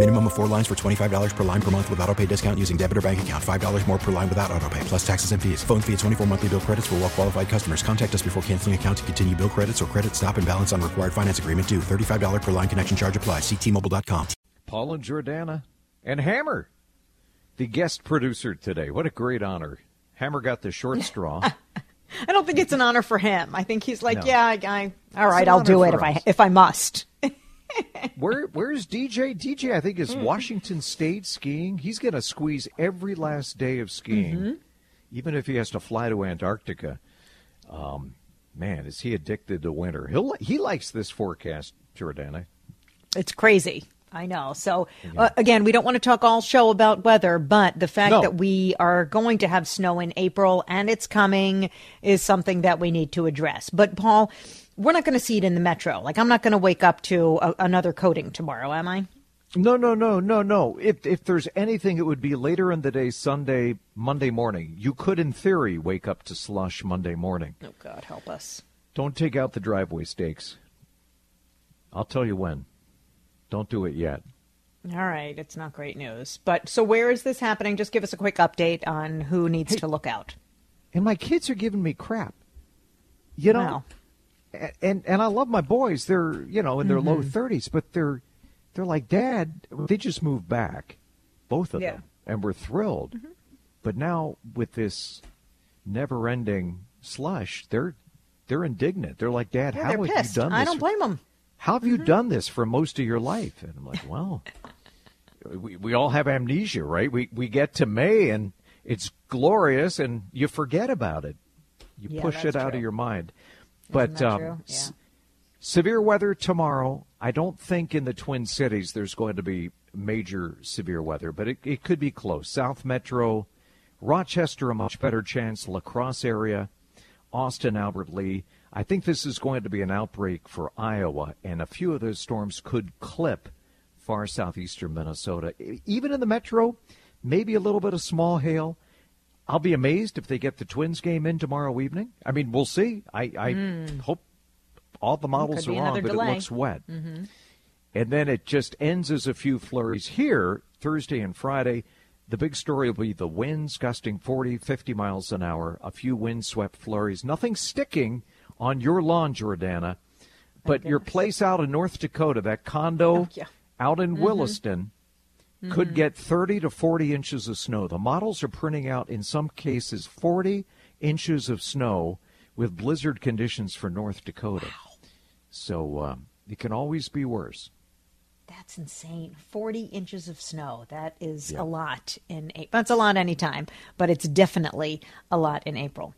Minimum of four lines for $25 per line per month with auto pay discount using debit or bank account. $5 more per line without auto pay, plus taxes and fees. Phone fee at 24 monthly bill credits for well qualified customers. Contact us before canceling account to continue bill credits or credit stop and balance on required finance agreement due. $35 per line connection charge applies. Ctmobile.com. Paul and Jordana and Hammer, the guest producer today. What a great honor. Hammer got the short straw. I don't think it's an honor for him. I think he's like, No. yeah, I, I all right, an I'll do it for if I us. if I must. Where where's DJ? DJ, I think is Mm-hmm. Washington State skiing. He's going to squeeze every last day of skiing, Mm-hmm. even if he has to fly to Antarctica. Um, man, is he addicted to winter? He'll he likes this forecast, Jordana. It's crazy. I know. So uh, again, we don't want to talk all show about weather, but the fact No. that we are going to have snow in April and it's coming is something that we need to address. But Paul, we're not going to see it in the metro. Like I'm not going to wake up to a, another coating tomorrow, am I? No, no, no, no, no. If if there's anything, it would be later in the day, Sunday, Monday morning. You could, in theory, wake up to slush Monday morning. Oh God, help us. Don't take out the driveway stakes. I'll tell you when. Don't do it yet. All right, it's not great news. But so where is this happening? Just give us a quick update on who needs to look out. And my kids are giving me crap. You know, Wow. And and I love my boys. They're you know in their low Mm-hmm. thirties, but they're they're like, Dad, they just moved back, both of Yeah. them, and we're thrilled. But now with this never-ending slush, they're they're indignant. They're like, Dad, Yeah, how have pissed. you done this? I don't blame them. How have you done this for most of your life? And I'm like, well, we, we all have amnesia, right? We we get to May and it's glorious, and you forget about it. You Yeah, push it out true. of your mind. But um, true? s- severe weather tomorrow. I don't think in the Twin Cities there's going to be major severe weather, but it, it could be close. South Metro, Rochester, a much better chance. La Crosse area, Austin, Albert Lea. I think this is going to be an outbreak for Iowa, and a few of those storms could clip far southeastern Minnesota. Even in the metro, maybe a little bit of small hail. I'll be amazed if they get the Twins game in tomorrow evening. I mean, we'll see. I, I hope all the models. Are wrong, but delay. Mm-hmm. it looks wet. And then it just ends as a few flurries here Thursday and Friday. The big story will be the winds gusting 40, 50 miles an hour, a few windswept flurries. Nothing sticking on your lawn, Jordana, but your place out in North Dakota, that condo Oh, yeah. out in Mm-hmm. Williston, could get 30 to 40 inches of snow. The models are printing out, in some cases, 40 inches of snow with blizzard conditions for North Dakota. Wow. So um, it can always be worse. That's insane. 40 inches of snow. That is Yeah. a lot in April. That's a lot anytime, but it's definitely a lot in April.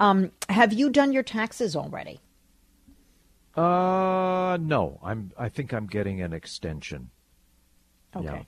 Um, have you done your taxes already? Uh, no. I'm. I think I'm getting an extension. Okay. Yeah,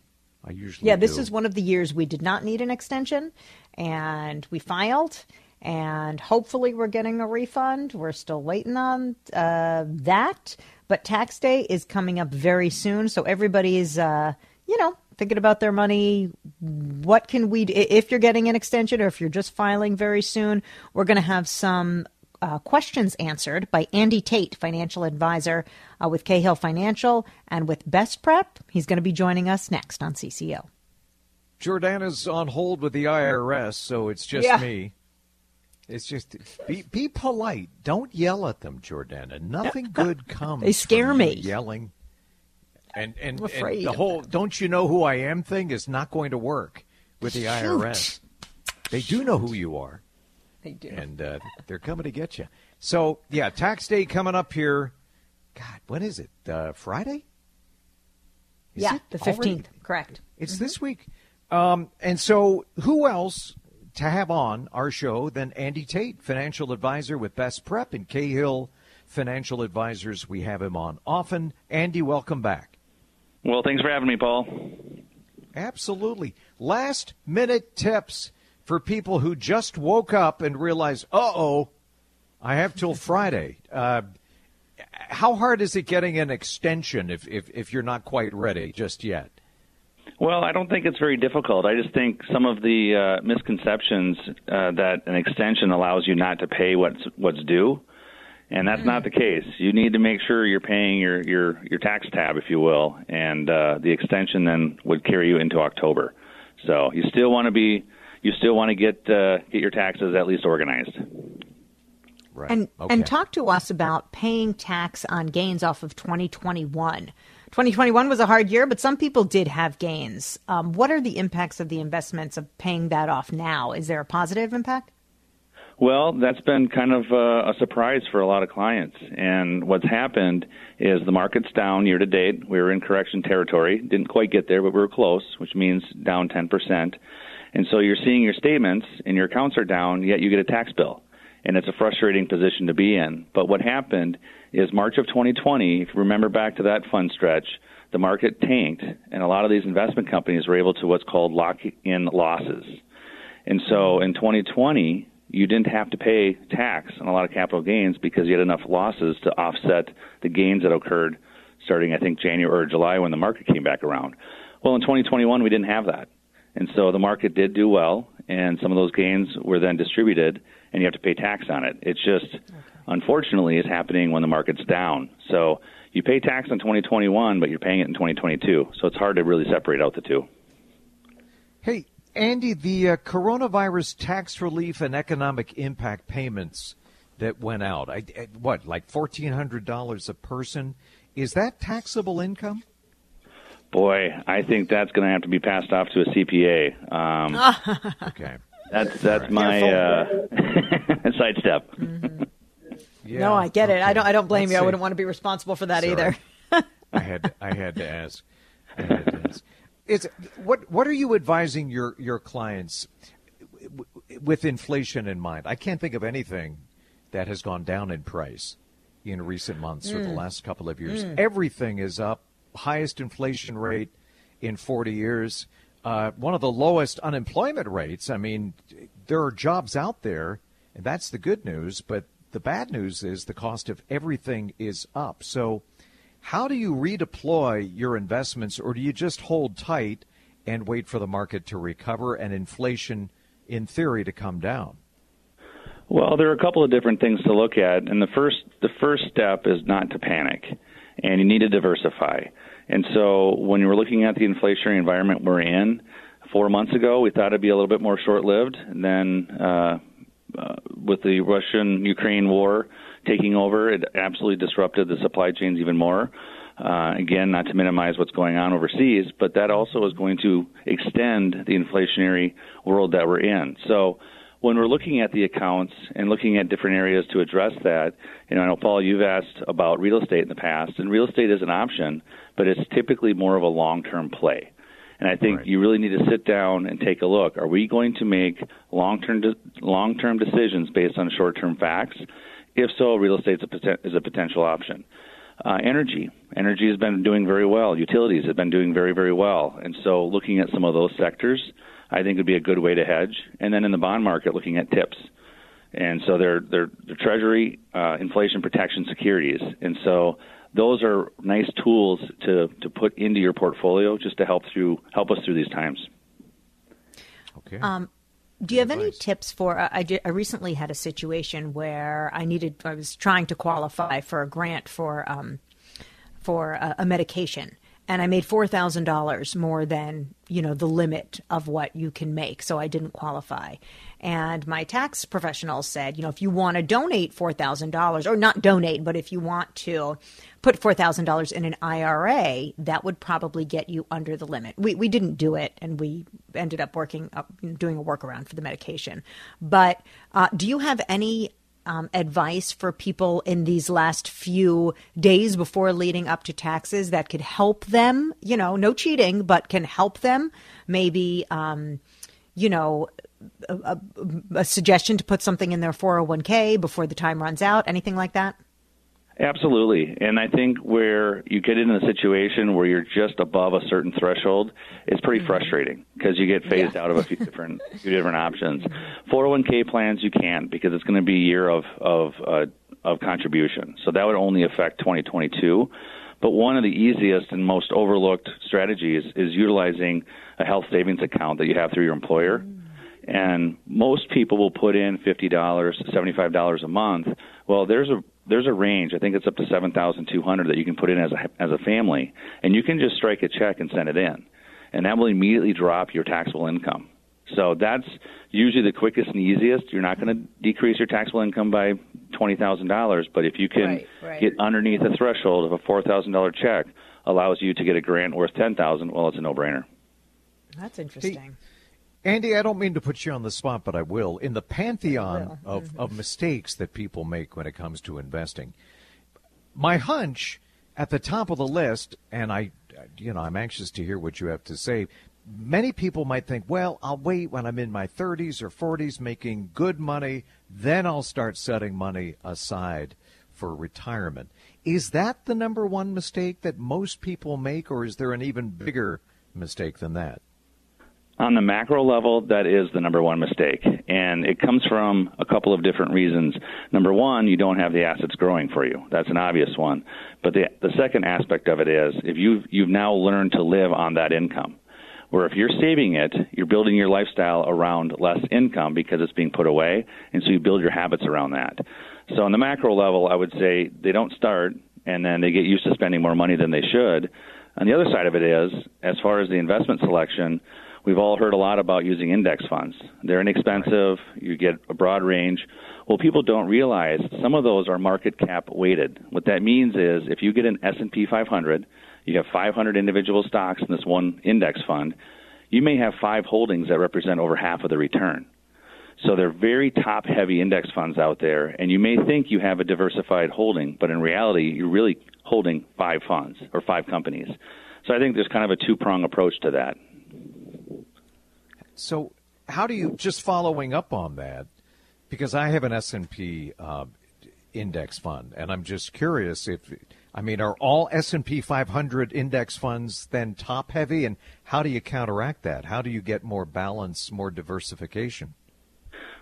I usually. Yeah, this do. is one of the years we did not need an extension, and we filed, and hopefully we're getting a refund. We're still waiting on uh, that, but tax day is coming up very soon, so everybody's, uh, you know, thinking about their money. What can we, do? if you're getting an extension or if you're just filing very soon, we're going to have some uh, questions answered by Andy Tate, financial advisor uh, with Cahill Financial and with Best Prep. He's going to be joining us next on CCO. Jordana's on hold with the IRS, so it's just Yeah. me. It's just be be polite. Don't yell at them, Jordana. Nothing good comes. They scare me. Yelling. And and, I'm and afraid the whole "don't you know who I am" thing is not going to work with the IRS. They do know who you are. They do. and uh, they're coming to get you. So yeah, tax day coming up here. God, when is it? Uh, Friday? Is yeah, it the already? fifteenth. Correct. It's this week. Um, and so, who else to have on our show than Andy Tate, financial advisor with Best Prep and Cahill Financial Advisors? We have him on often. Andy, welcome back. Well, thanks for having me, Paul. Absolutely. Last minute tips for people who just woke up and realize, uh oh, I have till Friday. Uh, how hard is it getting an extension if, if, if you're not quite ready just yet? Well, I don't think it's very difficult. I just think some of the uh, misconceptions uh, that an extension allows you not to pay what's what's due, and that's not the case. You need to make sure you're paying your your your tax tab, if you will, and uh, the extension then would carry you into October. So you still want to be you still want to get uh, get your taxes at least organized. Right. And Okay. and talk to us about paying tax on gains off of 2021. 2021 was a hard year, but some people did have gains. Um, what are the impacts of the investments of paying that off now? Is there a positive impact? Well, that's been kind of uh, a surprise for a lot of clients. And what's happened is the market's down year to date. We were in correction territory. Didn't quite get there, but we were close, which means down 10%. And so you're seeing your statements and your accounts are down, yet you get a tax bill. And it's a frustrating position to be in. But what happened is March of 2020, if you remember back to that fun stretch, the market tanked, and a lot of these investment companies were able to what's called lock in losses. And so in 2020, you didn't have to pay tax on a lot of capital gains because you had enough losses to offset the gains that occurred starting, I think, January or July when the market came back around. Well, in 2021, we didn't have that. And so the market did do well, and some of those gains were then distributed, and you have to pay tax on it. It's just, unfortunately, is happening when the market's down. So you pay tax on 2021, but you're paying it in 2022. So it's hard to really separate out the two. Hey, Andy, the uh, coronavirus tax relief and economic impact payments that went out, I, I- what, like $1,400 a person? Is that taxable income? Boy, I think that's going to have to be passed off to a CPA. Um, Okay. that's that's my uh, sidestep. Yeah, no, I get it. I don't. I don't blame Let's you. I wouldn't want to be responsible for that Sorry. either. I had I had to ask. I had to ask. Is what what are you advising your your clients w- w- with inflation in mind? I can't think of anything that has gone down in price in recent months or the last couple of years. Everything is up. Highest inflation rate in 40 years. Uh, one of the lowest unemployment rates. I mean, there are jobs out there, and that's the good news. But the bad news is the cost of everything is up. So, how do you redeploy your investments, or do you just hold tight and wait for the market to recover and inflation, in theory, to come down? Well, there are a couple of different things to look at, and the first the first step is not to panic, and you need to diversify. And so, when you're looking at the inflationary environment we're in, four months ago we thought it'd be a little bit more short-lived. And then, uh, uh, with the Russian-Ukraine war taking over, it absolutely disrupted the supply chains even more. Uh, again, not to minimize what's going on overseas, but that also is going to extend the inflationary world that we're in. So when we're looking at the accounts and looking at different areas to address that, you know, I know Paul, you've asked about real estate in the past, and real estate is an option, but it's typically more of a long-term play. And I think Right. you really need to sit down and take a look. Are we going to make long-term de- long-term decisions based on short-term facts? If so, real estate is a, poten- is a potential option. Uh, energy. Energy has been doing very well. Utilities have been doing very, very well. And so looking at some of those sectors, I think would be a good way to hedge. And then in the bond market, looking at tips. And so they're, they're, they're Treasury uh, inflation protection securities. And so those are nice tools to, to put into your portfolio just to help through help us through these times. Okay. Um, Do you have any tips for? I, I, did, I recently had a situation where I needed. I was trying to qualify for a grant for um, for a, a medication, and I made four thousand dollars more than you know the limit of what you can make, so I didn't qualify. And my tax professional said, you know, if you want to donate four thousand dollars, or not donate, but if you want to put four thousand dollars in an IRA, that would probably get you under the limit. We we didn't do it, and we ended up working up doing a workaround for the medication. But uh, do you have any um, advice for people in these last few days before leading up to taxes that could help them? You know, no cheating, but can help them. Maybe, um, you know, a, a, a suggestion to put something in their 401k before the time runs out. Anything like that? Absolutely. And I think where you get into a situation where you're just above a certain threshold, it's pretty mm-hmm. frustrating because you get phased yeah. out of a few different few different options. 401k plans you can't because it's going to be a year of of uh, of contribution. So that would only affect 2022. But one of the easiest and most overlooked strategies is utilizing a health savings account that you have through your employer. Mm. And most people will put in $50, $75 a month. Well, there's a there's a range. I think it's up to seven thousand two hundred that you can put in as a as a family, and you can just strike a check and send it in, and that will immediately drop your taxable income. So that's usually the quickest and easiest. You're not going to decrease your taxable income by twenty thousand dollars, but if you can right, right. get underneath the threshold of a four thousand dollar check, allows you to get a grant worth ten thousand. Well, it's a no brainer. That's interesting. Andy, I don't mean to put you on the spot, but I will. In the pantheon of, mm-hmm. of mistakes that people make when it comes to investing, my hunch at the top of the list, and I, you know, I'm anxious to hear what you have to say. Many people might think, well, I'll wait when I'm in my 30s or 40s making good money, then I'll start setting money aside for retirement. Is that the number one mistake that most people make, or is there an even bigger mistake than that? On the macro level, that is the number one mistake. And it comes from a couple of different reasons. Number one, you don't have the assets growing for you. That's an obvious one. But the, the second aspect of it is if you've, you've now learned to live on that income, where if you're saving it, you're building your lifestyle around less income because it's being put away, and so you build your habits around that. So on the macro level, I would say they don't start and then they get used to spending more money than they should. On the other side of it is, as far as the investment selection, We've all heard a lot about using index funds. They're inexpensive. You get a broad range. Well, people don't realize some of those are market cap weighted. What that means is if you get an S&P 500, you have 500 individual stocks in this one index fund, you may have five holdings that represent over half of the return. So they're very top heavy index funds out there, and you may think you have a diversified holding, but in reality, you're really holding five funds or five companies. So I think there's kind of a two prong approach to that. So, how do you just following up on that? Because I have an S and P uh, index fund, and I'm just curious if I mean, are all S and P 500 index funds then top heavy, and how do you counteract that? How do you get more balance, more diversification?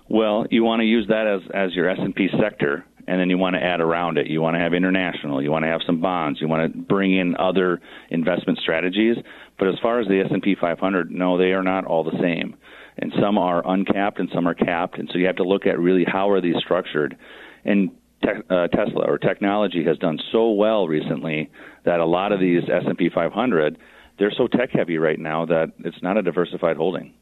Well, you want to use that as as your S and P sector, and then you want to add around it. You want to have international. You want to have some bonds. You want to bring in other investment strategies. But as far as the S&P 500, no, they are not all the same. And some are uncapped and some are capped. And so you have to look at really how are these structured. And uh, Tesla or technology has done so well recently that a lot of these S&P 500 they're so tech heavy right now that it's not a diversified holding.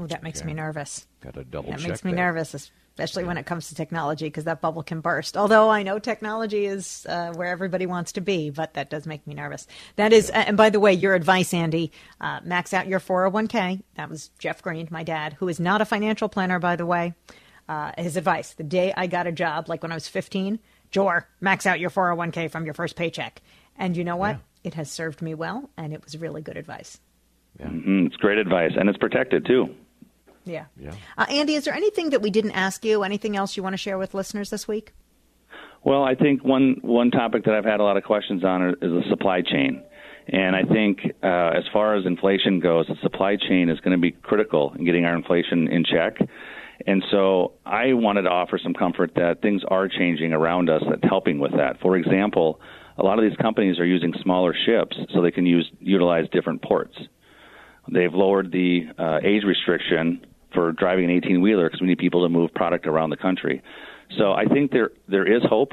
Oh, that makes me nervous. Got to double that check. makes me there. nervous, especially when it comes to technology, because that bubble can burst. Although I know technology is uh, where everybody wants to be, but that does make me nervous. That is, and by the way, your advice, Andy, uh, max out your 401k. That was Jeff Green, my dad, who is not a financial planner, by the way. Uh, his advice the day I got a job, like when I was 15, Jor, max out your 401k from your first paycheck. And you know what? Yeah. It has served me well, and it was really good advice. Yeah. Mm-hmm. It's great advice, and it's protected too. Yeah. yeah. Uh, Andy, is there anything that we didn't ask you? Anything else you want to share with listeners this week? Well, I think one one topic that I've had a lot of questions on is the supply chain. And I think uh, as far as inflation goes, the supply chain is going to be critical in getting our inflation in check. And so I wanted to offer some comfort that things are changing around us that's helping with that. For example, a lot of these companies are using smaller ships so they can use utilize different ports. They've lowered the uh, age restriction for driving an 18 wheeler because we need people to move product around the country. So I think there there is hope.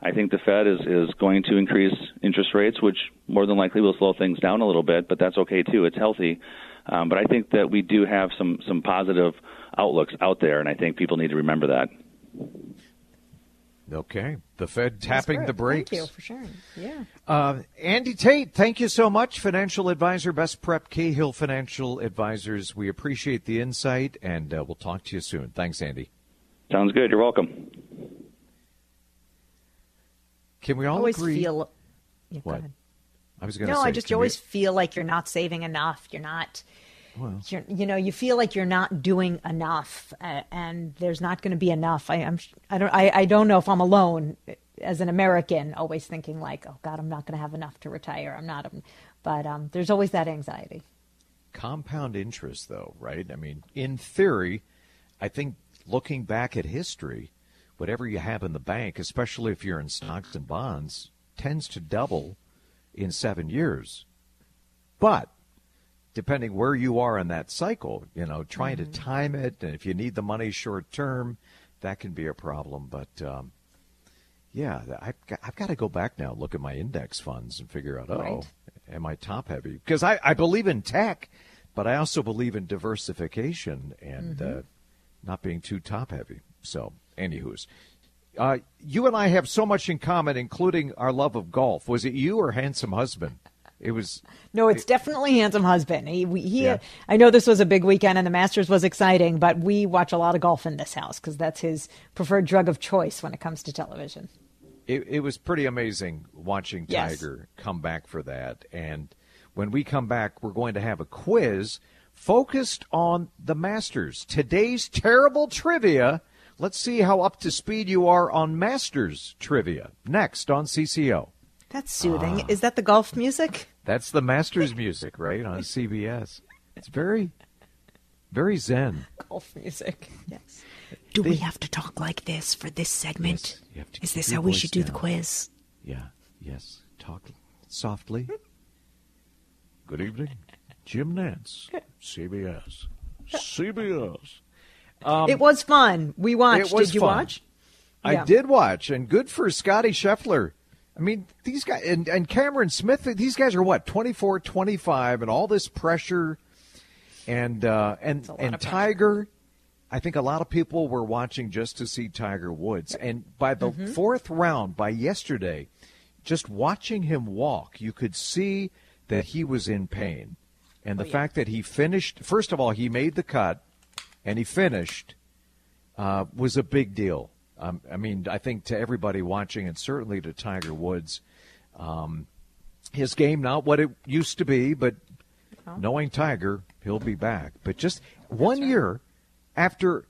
I think the Fed is is going to increase interest rates, which more than likely will slow things down a little bit, but that's okay too. It's healthy. Um, but I think that we do have some some positive outlooks out there, and I think people need to remember that. Okay. The Fed tapping the brakes. Thank you for sharing. Yeah. Uh, Andy Tate, thank you so much. Financial advisor, best prep, Cahill Financial Advisors. We appreciate the insight, and uh, we'll talk to you soon. Thanks, Andy. Sounds good. You're welcome. Can we all always agree? feel. Yeah, go What? ahead. I was going to say No, say. I just can you we- always feel like you're not saving enough. You're not. Well. You know, you feel like you're not doing enough, uh, and there's not going to be enough. I, I'm, I don't, I, I don't know if I'm alone as an American, always thinking like, oh God, I'm not going to have enough to retire. I'm not, but um, there's always that anxiety. compound interest, though, right? I mean, in theory, I think looking back at history, whatever you have in the bank, especially if you're in stocks and bonds, tends to double in seven years. But depending where you are in that cycle, you know, trying to time it, and if you need the money short term, that can be a problem. But um, yeah, I've got, I've got to go back now, look at my index funds, and figure out, oh, Right. am I top heavy? Because I, I believe in tech, but I also believe in diversification and uh, not being too top heavy. So, anywho's. Uh, you and I have so much in common, including our love of golf. Was it you or handsome husband? It was. No, it's definitely handsome husband. He, we- he Yeah. I know this was a big weekend and the Masters was exciting, but we watch a lot of golf in this house because that's his preferred drug of choice when it comes to television. It, it was pretty amazing watching Yes. Tiger come back for that. And when we come back, we're going to have a quiz focused on the Masters. Today's terrible trivia. Let's see how up to speed you are on Masters trivia. Next on CCO. That's soothing. Ah. Is that the golf music? That's the Masters music, right, on CBS. It's very, very zen. Golf music. Yes. Do we have to talk like this for this segment? Yes, you have to Is this how we should do the quiz? Yeah, yes. Talk softly. Good evening. Jim Nantz, CBS. CBS. it was fun. We watched. Um, it was Did you fun. watch? I Yeah. did watch, and good for Scottie Scheffler. I mean, these guys, and, and Cameron Smith, these guys are what, 24, 25, and all this pressure. And, uh, and, and. Tiger, I think a lot of people were watching just to see Tiger Woods. And by the Mm-hmm. fourth round, by yesterday, just watching him walk, you could see that he was in pain. And Oh, the fact that he finished, first of all, he made the cut and he finished uh, was a big deal. Um, I mean, I think to everybody watching, and certainly to Tiger Woods, um, his game not what it used to be, but knowing Tiger, he'll be back. But just one year after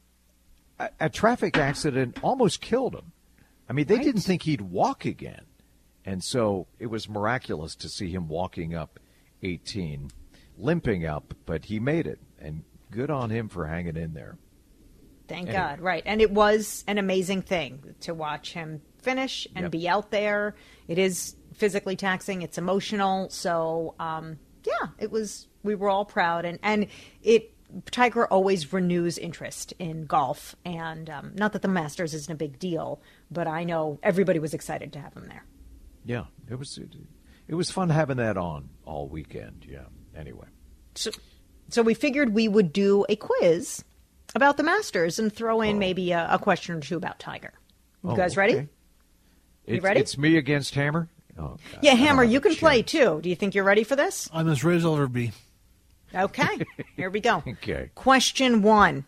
a, a traffic accident almost killed him. I mean, they didn't think he'd walk again, and so it was miraculous to see him walking up 18, limping up, but he made it, and good on him for hanging in there. Thank. God. Right. And it was an amazing thing to watch him finish and Yep. be out there. It is physically taxing, it's emotional. So, um, yeah, it was, we were all proud. And, and it, Tiger always renews interest in golf. And um, not that the Masters isn't a big deal, but I know everybody was excited to have him there. Yeah, it was it, it was fun having that on all weekend. Yeah. Anyway, So, so we figured we would do a quiz about the Masters and throw in maybe a, a question or two about Tiger. You Oh, guys ready? okay. You It's- ready? It's me against Hammer. Oh, God, Yeah, Hammer, you a can play too. Do you think you're ready for this? I'm as ready as I'll ever be. Okay, here we go. Okay. Question one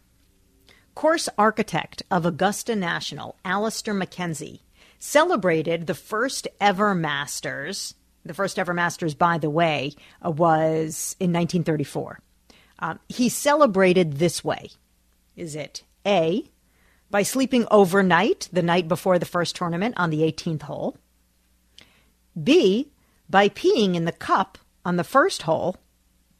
Course architect of Augusta National, Alister MacKenzie, celebrated the first ever Masters. The first ever Masters, by the way, uh, was in 1934. Um, he celebrated this way. Is it A, by sleeping overnight the night before the first tournament on the 18th hole? B, by peeing in the cup on the first hole?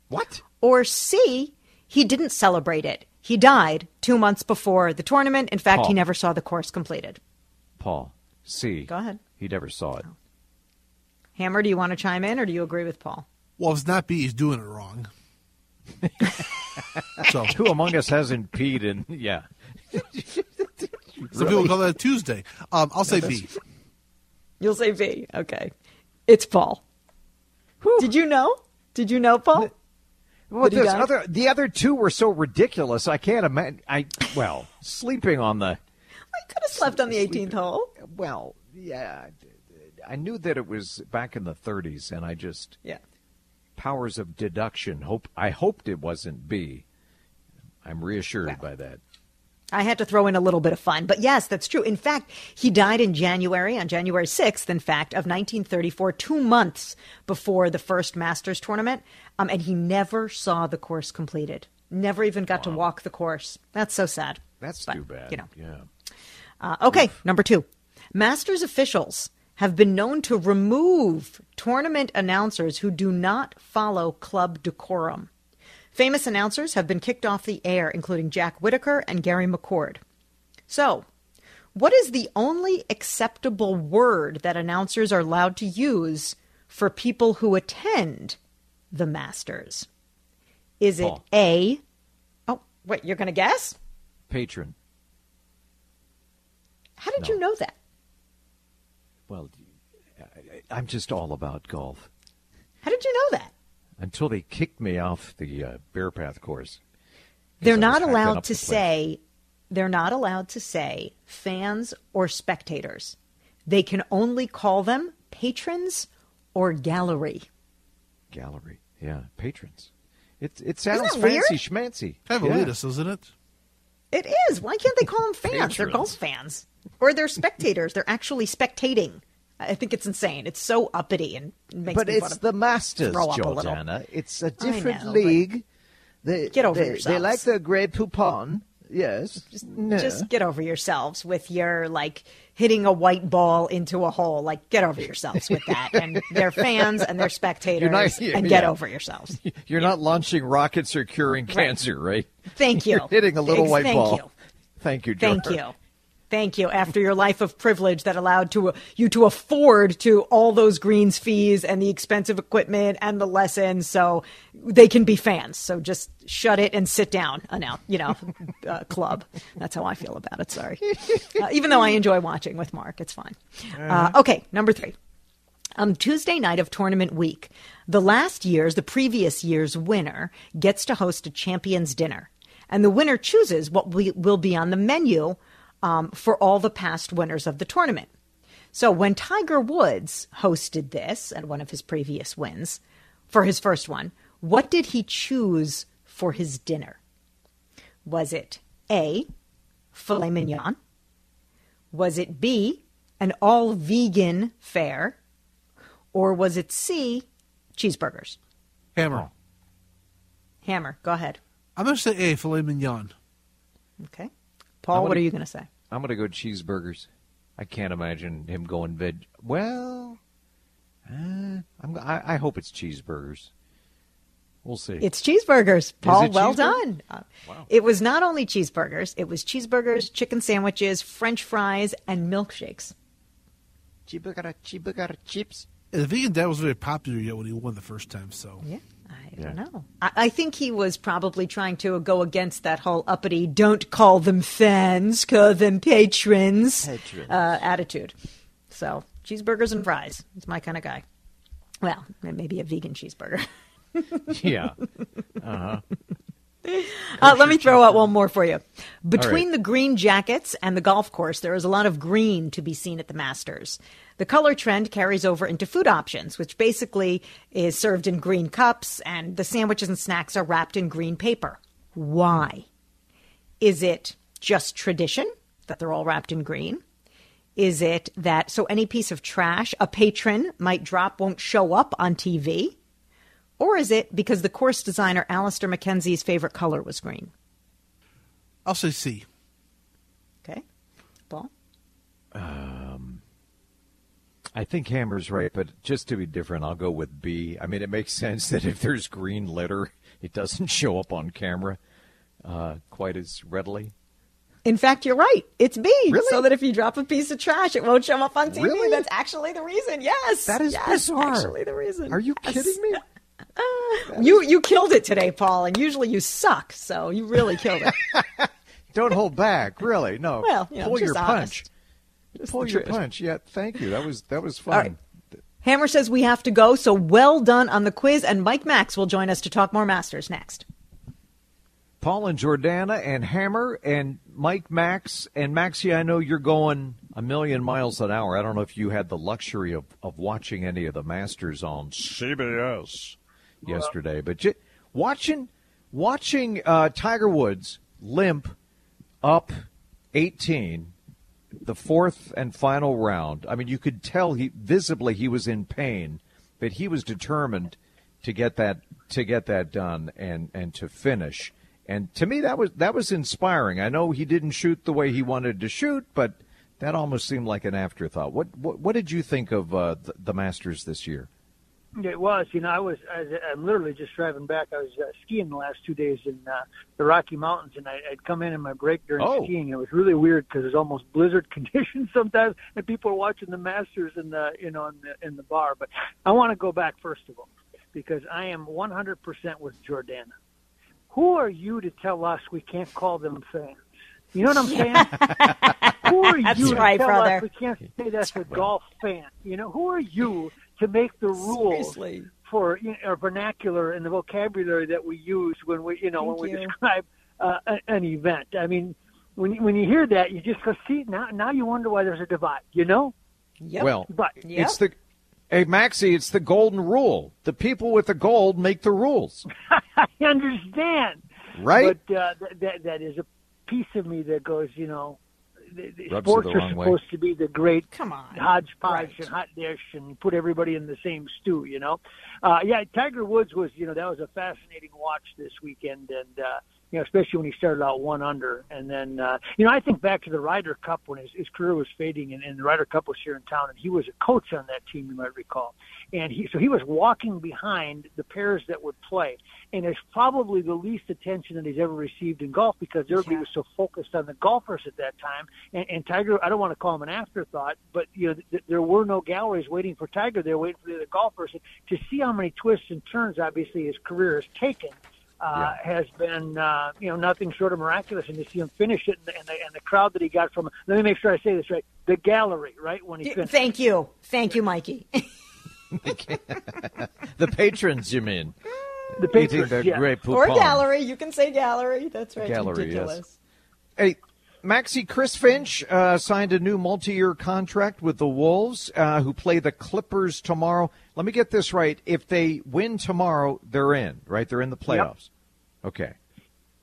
What? Or C, he didn't celebrate it. He died two months before the tournament. In fact, Paul. he never saw the course completed. Paul. C. Go ahead. He never saw it. Oh. Hammer, do you want to chime in or do you agree with Paul? Well, if it's not B, he's doing it wrong. so Who among us hasn't peed in? Yeah. some people call that a Tuesday. Um, I'll say B. You'll say B. Okay. It's Paul. Did you know? Did you know, Paul? Well, this other, the other two were so ridiculous. I can't imagine. I well, sleeping on the I could have slept on the 18th hole. well, yeah. I knew that it was back in the 30s, and I just Yeah. Powers of deduction. Hope I hoped it wasn't B. I'm reassured by that. I had to throw in a little bit of fun. But yes, that's true. In fact, he died in January, on January 6th, in fact, of 1934, two months before the first Masters tournament. Um, and he never saw the course completed. Never even got to walk the course. That's so sad. That's But, too bad. You know. Yeah. Uh, okay, number two. Masters officials have been known to remove tournament announcers who do not follow club decorum. Famous announcers have been kicked off the air, including Jack Whitaker and Gary McCord. So, what is the only acceptable word that announcers are allowed to use for people who attend the Masters? Is it. A? Oh, wait, you're going to guess? Patron. How did you know that? Well, I, I'm just all about golf. How did you know that? Until they kicked me off the uh, Bearpath course. They're not allowed to the say they're not allowed to say fans or spectators. They can only call them patrons or gallery. gallery. Yeah, patrons. It it Isn't sounds that weird? fancy schmancy. Kind of yeah. elitist, isn't it? It is. Why can't they call them fans? They're golf fans. Or they're spectators. they're actually spectating. I think it's insane. It's so uppity and makes But it's the Masters. Jordana. It's a different know, league. They, Get over they, They like the Grey Poupon. Yes. No. Just get over yourselves with your like hitting a white ball into a hole. Like get over yourselves with that. and they're fans and they're spectators not- yeah, and get yeah. over yourselves. You're not launching rockets or curing cancer, right? Thank you. You're hitting a little white thank ball. you. Thank you, Thank you. Thank you. After your life of privilege that allowed to you to afford to all those greens fees and the expensive equipment and the lessons, so they can be fans. So just shut it and sit down. Announce, you know, uh, club. That's how I feel about it. Sorry. Uh, even though I enjoy watching with Mark, it's fine. Uh, okay, number three. On Tuesday night of tournament week, the last year's, the previous year's winner gets to host a champions dinner. And the winner chooses what we, will be on the menu um, for all the past winners of the tournament. So when Tiger Woods hosted this at one of his previous wins, for his first one, what did he choose for his dinner? Was it A, filet mignon? Was it B, an all vegan fare? Or was it C, cheeseburgers? Hammer. Hammer, go ahead. I'm going to say A, filet mignon. Okay. Paul, I'm what are you going to say? I'm going to go cheeseburgers. I can't imagine him going veg. Well, uh, I'm, I, I hope it's cheeseburgers. We'll see. It's cheeseburgers. Paul, it well cheeseburger? done. Uh, It was not only cheeseburgers, it was cheeseburgers, chicken sandwiches, french fries, and milkshakes. Cheeseburger, cheeseburger, chips. And the vegan dad was very popular yet when he won the first time, so. Yeah. I don't know. I, I think he was probably trying to go against that whole uppity "don't call them fans, call them patrons" Patrons. Uh, attitude. So cheeseburgers and fries. He's my kind of guy. Well, maybe a vegan cheeseburger. yeah. Uh, Oh, let me throw out one more for you. Between right. the green jackets and the golf course, there is a lot of green to be seen at the Masters. The color trend carries over into food options, which basically is served in green cups, and the sandwiches and snacks are wrapped in green paper. Why? Is it just tradition that they're all wrapped in green? Is it that so any piece of trash a patron might drop won't show up on TV? Or is it because the course designer Alister MacKenzie's favorite color was green? I'll say C. Okay. Paul? I think Hammer's right, but just to be different, I'll go with B. I mean, it makes sense that if there's green litter, it doesn't show up on camera uh, quite as readily. In fact, you're right. It's B. Really? So that if you drop a piece of trash, it won't show up on TV. Really? That's actually the reason. Yes. That is yes, bizarre. actually the reason. Are you Yes. kidding me? Uh, you you killed it today, Paul, and usually you suck, so you really killed it. Don't hold back, really. No. Well, you know, pull your honest. punch. Pull your truth. punch. Yeah, thank you. That was that was fun. Right. Hammer says we have to go, so well done on the quiz, and Mike Max will join us to talk more Masters next. Paul and Jordana and Hammer and Mike Max and Maxie. I know you're going a million miles an hour. I don't know if you had the luxury of, of watching any of the Masters on CBS yesterday, but j- watching watching uh, Tiger Woods limp up 18, the fourth and final round. I mean, you could tell he visibly he was in pain, but he was determined to get that to get that done and and to finish. And to me, that was that was inspiring. I know he didn't shoot the way he wanted to shoot, but that almost seemed like an afterthought. What what, what did you think of uh, the, the Masters this year? It was, you know, I was, I, I'm literally just driving back. I was uh, skiing the last two days in uh, the Rocky Mountains, and I, I'd come in in my break during Oh. skiing. It was really weird because it's almost blizzard conditions sometimes, and people are watching the Masters in the, you know, in the in the bar. But I want to go back first of all because I am 100% with Jordana. Who are you to tell us we can't call them fans? You know what I'm saying? who are That's you right, to tell brother. us we can't say that's a golf fan? You know, who are you to make the rules Seriously. for you know, our vernacular and the vocabulary that we use when we, you know, when Thank we describe uh, a- an event? I mean, when you- when you hear that, you just go, see, now now you wonder why there's a divide. You know? Yep. Well, But it's the hey Maxie, it's the golden rule. The people with the gold make the rules, I understand. right? But uh, th- that that is a piece of me that goes, you know, the, the sports the are wrong way. supposed to be the great Come on. hodgepodge Right. and hot dish and put everybody in the same stew, you know. Uh, yeah, Tiger Woods was, you know, that was a fascinating watch this weekend, and uh, you know, especially when he started out one under, and then, uh, you know, I think back to the Ryder Cup when his, his career was fading, and, and the Ryder Cup was here in town, and he was a coach on that team, you might recall, and he so he was walking behind the pairs that would play, and it's probably the least attention that he's ever received in golf because everybody Yeah. was so focused on the golfers at that time, and, and Tiger, I don't want to call him an afterthought, but you know, th- there were no galleries waiting for Tiger. They were waiting for the other golfers. And to see how many twists and turns, obviously, his career has taken. Uh, Has been uh, you know nothing short of miraculous, and to see him finish it, and the, and, the, and the crowd that he got from let me make sure I say this right the gallery right when he D- finished. Thank you. Thank you, Mikey. the patrons, you mean? The Eating patrons, the yeah. great or gallery. You can say gallery. That's right. Gallery, yes. Ridiculous. Hey, Maxie, Chris Finch uh, signed a new multi-year contract with the Wolves, uh, who play the Clippers tomorrow. Let me get this right: if they win tomorrow, they're in. Right? They're in the playoffs. Okay.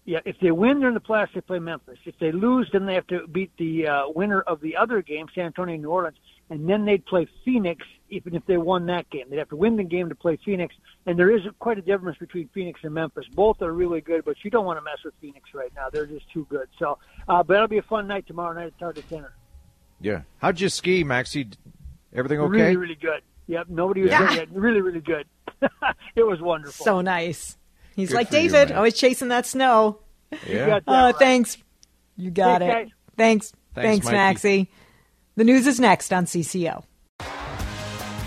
Yeah, if they win, they're in the playoffs. They play Memphis. If they lose, then they have to beat the uh, winner of the other game, San Antonio, New Orleans, and then they'd play Phoenix. Even if they won that game, they'd have to win the game to play Phoenix. And there is quite a difference between Phoenix and Memphis. Both are really good, but you don't want to mess with Phoenix right now. They're just too good. So, uh, but it'll be a fun night tomorrow night at Target Center. Yeah. How'd you ski, Maxie? Everything okay? Really, really good. Yep, nobody was Yeah. yet. Really, really good. it was wonderful. So nice. He's Good like for you, David, man. always chasing that snow. yeah. got that Oh, right. thanks. You got Thanks, it. guys. Thanks. Thanks, Thanks, Maxie. The news is next on CCO.